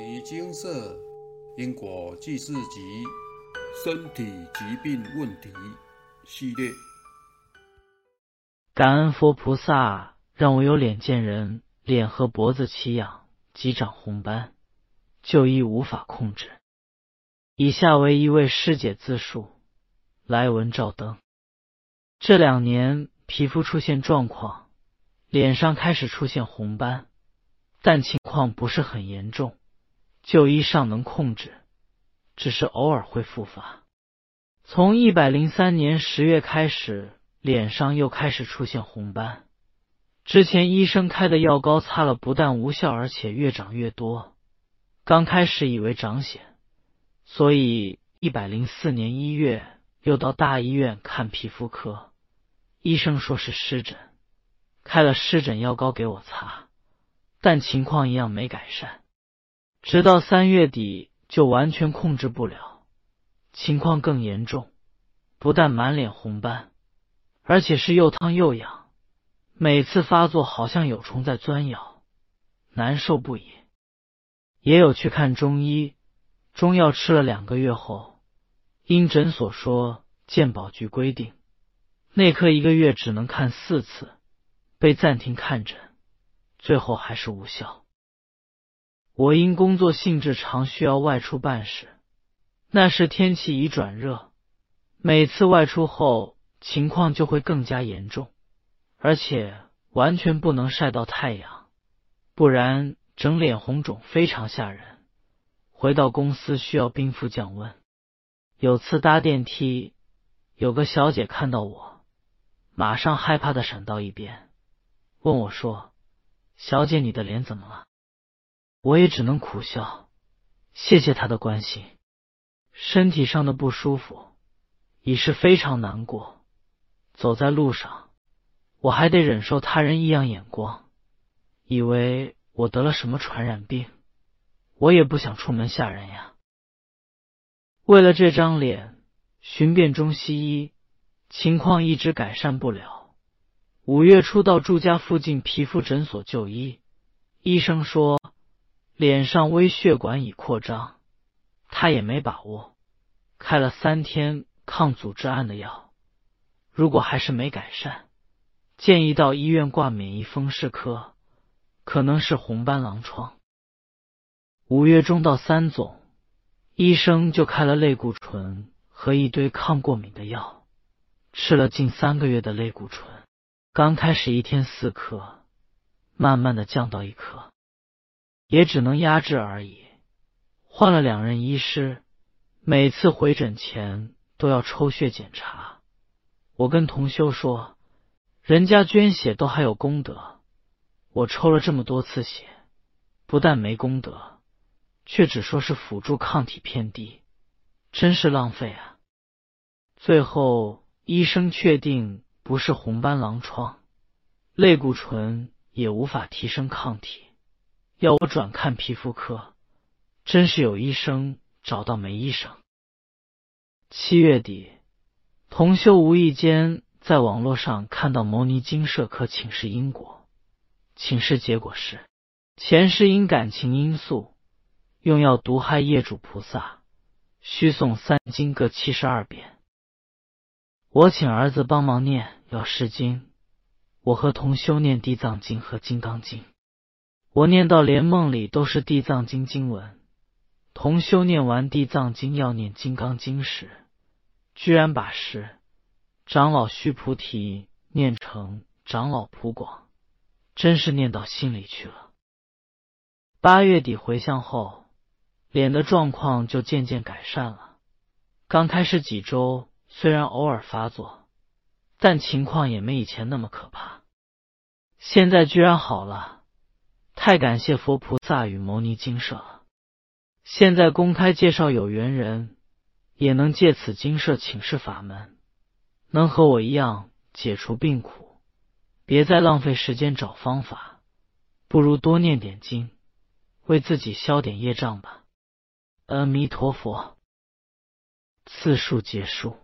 尼精舍因果记事集身体疾病问题系列。感恩佛菩萨让我有脸见人，脸和脖子起痒，即长红斑，就医无法控制。以下为一位师姐自述：来文照灯。这两年皮肤出现状况，脸上开始出现红斑，但情况不是很严重。就医尚能控制，只是偶尔会复发。从一百零三年十月开始，脸上又开始出现红斑。之前医生开的药膏擦了，不但无效，而且越长越多。刚开始以为长癣，所以一百零四年一月又到大医院看皮肤科，医生说是湿疹，开了湿疹药膏给我擦，但情况一样没改善。直到三月底就完全控制不了，情况更严重，不但满脸红斑，而且是又烫又痒，每次发作好像有虫在钻咬，难受不已。也有去看中医，中药吃了两个月后，因诊所说健保局规定，内科一个月只能看四次，被暂停看诊，最后还是无效。我因工作性质常需要外出办事，那时天气已转热，每次外出后情况就会更加严重，而且完全不能晒到太阳，不然整脸红肿，非常吓人。回到公司需要冰敷降温。有次搭电梯，有个小姐看到我，马上害怕的闪到一边，问我说：“小姐，你的脸怎么了？”我也只能苦笑，谢谢他的关心。身体上的不舒服已是非常难过，走在路上，我还得忍受他人异样眼光，以为我得了什么传染病。我也不想出门吓人呀。为了这张脸，寻遍中西医，情况一直改善不了。五月初到住家附近皮肤诊所就医，医生说。脸上微血管已扩张，他也没把握，开了三天抗组织胺的药。如果还是没改善，建议到医院挂免疫风湿科，可能是红斑狼疮。五月中到三总，医生就开了类固醇和一堆抗过敏的药，吃了近三个月的类固醇，刚开始一天四颗，慢慢的降到一颗。也只能压制而已。换了两任医师，每次回诊前都要抽血检查。我跟同修说，人家捐血都还有功德，我抽了这么多次血，不但没功德，却只说是辅助抗体偏低，真是浪费啊！最后医生确定不是红斑狼疮，类固醇也无法提升抗体。要我转看皮肤科，真是有医生找到没医生。七月底，同修无意间在网络上看到牟尼精舍课请示因果，请示结果是前世因感情因素用药毒害业主菩萨，需诵三经各七十二遍。我请儿子帮忙念药师经，我和同修念地藏经和金刚经。我念到连梦里都是地藏经经文，同修念完地藏经要念金刚经时，居然把是长老须菩提念成长老普广，真是念到心里去了。八月底回向后，脸的状况就渐渐改善了。刚开始几周虽然偶尔发作，但情况也没以前那么可怕。现在居然好了。太感谢佛菩萨与牟尼精舍了！现在公开介绍有缘人，也能借此精舍请示法门，能和我一样解除病苦，别再浪费时间找方法，不如多念点经，为自己消点业障吧。阿弥陀佛。次数结束。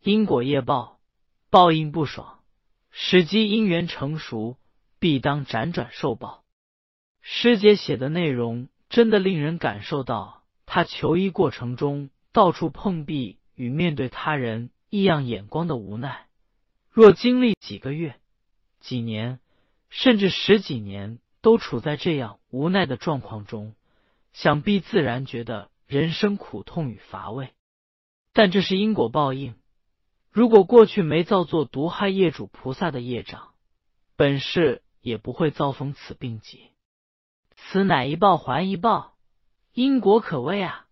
因果业报，报应不爽，时机因缘成熟，必当辗转受报。师姐写的内容，真的令人感受到她求医过程中到处碰壁与面对他人异样眼光的无奈。若经历几个月、几年，甚至十几年，都处在这样无奈的状况中，想必自然觉得人生苦痛与乏味。但这是因果报应。如果过去没造作毒害业主菩萨的业障，本世也不会遭逢此病疾。此乃一报还一报，因果可畏啊！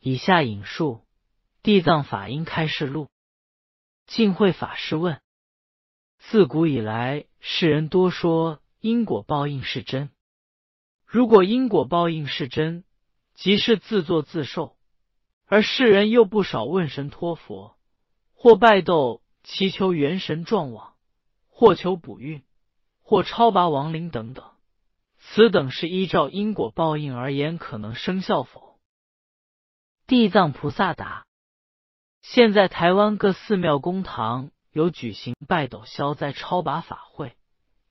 以下引述《地藏法音开示录》。净慧法师问：自古以来，世人多说因果报应是真。如果因果报应是真，即是自作自受。而世人又不少问神托佛，或拜斗祈求元神状网，或求补运，或超拔亡灵等等。此等是依照因果报应而言，可能生效否？地藏菩萨答：现在台湾各寺庙公堂有举行拜斗消灾超拔法会，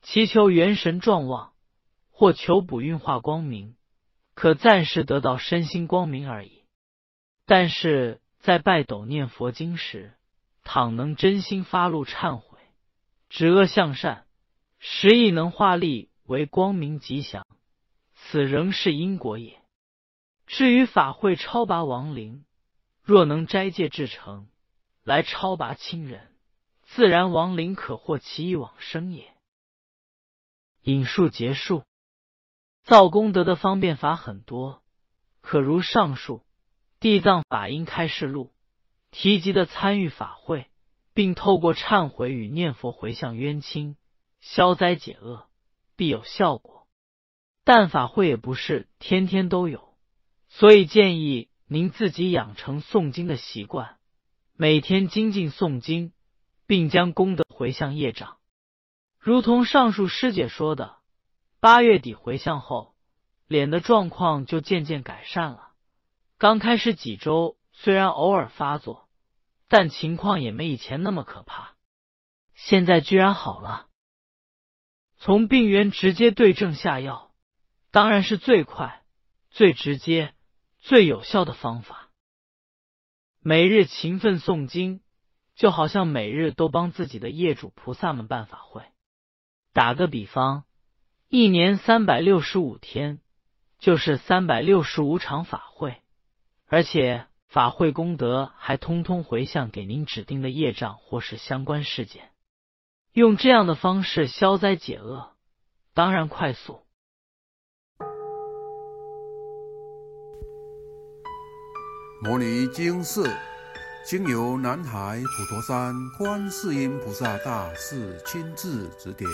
祈求元神壮旺，或求补运化光明，可暂时得到身心光明而已。但是在拜斗念佛经时，倘能真心发露忏悔，止恶向善，实亦能化力为光明吉祥，此仍是因果也。至于法会超拔亡灵，若能斋戒至诚，来超拔亲人，自然亡灵可获其意往生也。引述结束，造功德的方便法很多，可如上述。地藏法音开示录提及的参与法会，并透过忏悔与念佛回向冤亲、消灾解厄，必有效果。但法会也不是天天都有，所以建议您自己养成诵经的习惯，每天精进诵经，并将功德回向业障。如同上述师姐说的，八月底回向后，脸的状况就渐渐改善了。刚开始几周，虽然偶尔发作，但情况也没以前那么可怕。现在居然好了。从病源直接对症下药，当然是最快、最直接、最有效的方法。每日勤奋诵经，就好像每日都帮自己的业主菩萨们办法会。打个比方，一年三百六十五天，就是三百六十五场法会。而且法会功德还通通回向给您指定的业障或是相关事件，用这样的方式消灾解厄，当然快速。摩尼经寺经由南海普陀山观世音菩萨大士亲自指点，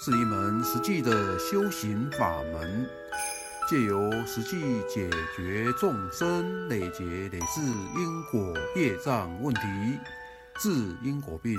是一门实际的修行法门。借由实际解决众生累劫累世因果业障问题，治因果病，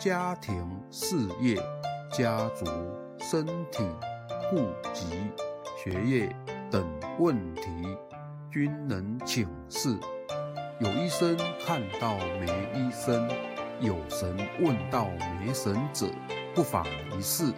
家庭、事业、家族、身体、户籍、学业等问题，均能请示。有医生看到没医生，有神问到没神者，不妨一试。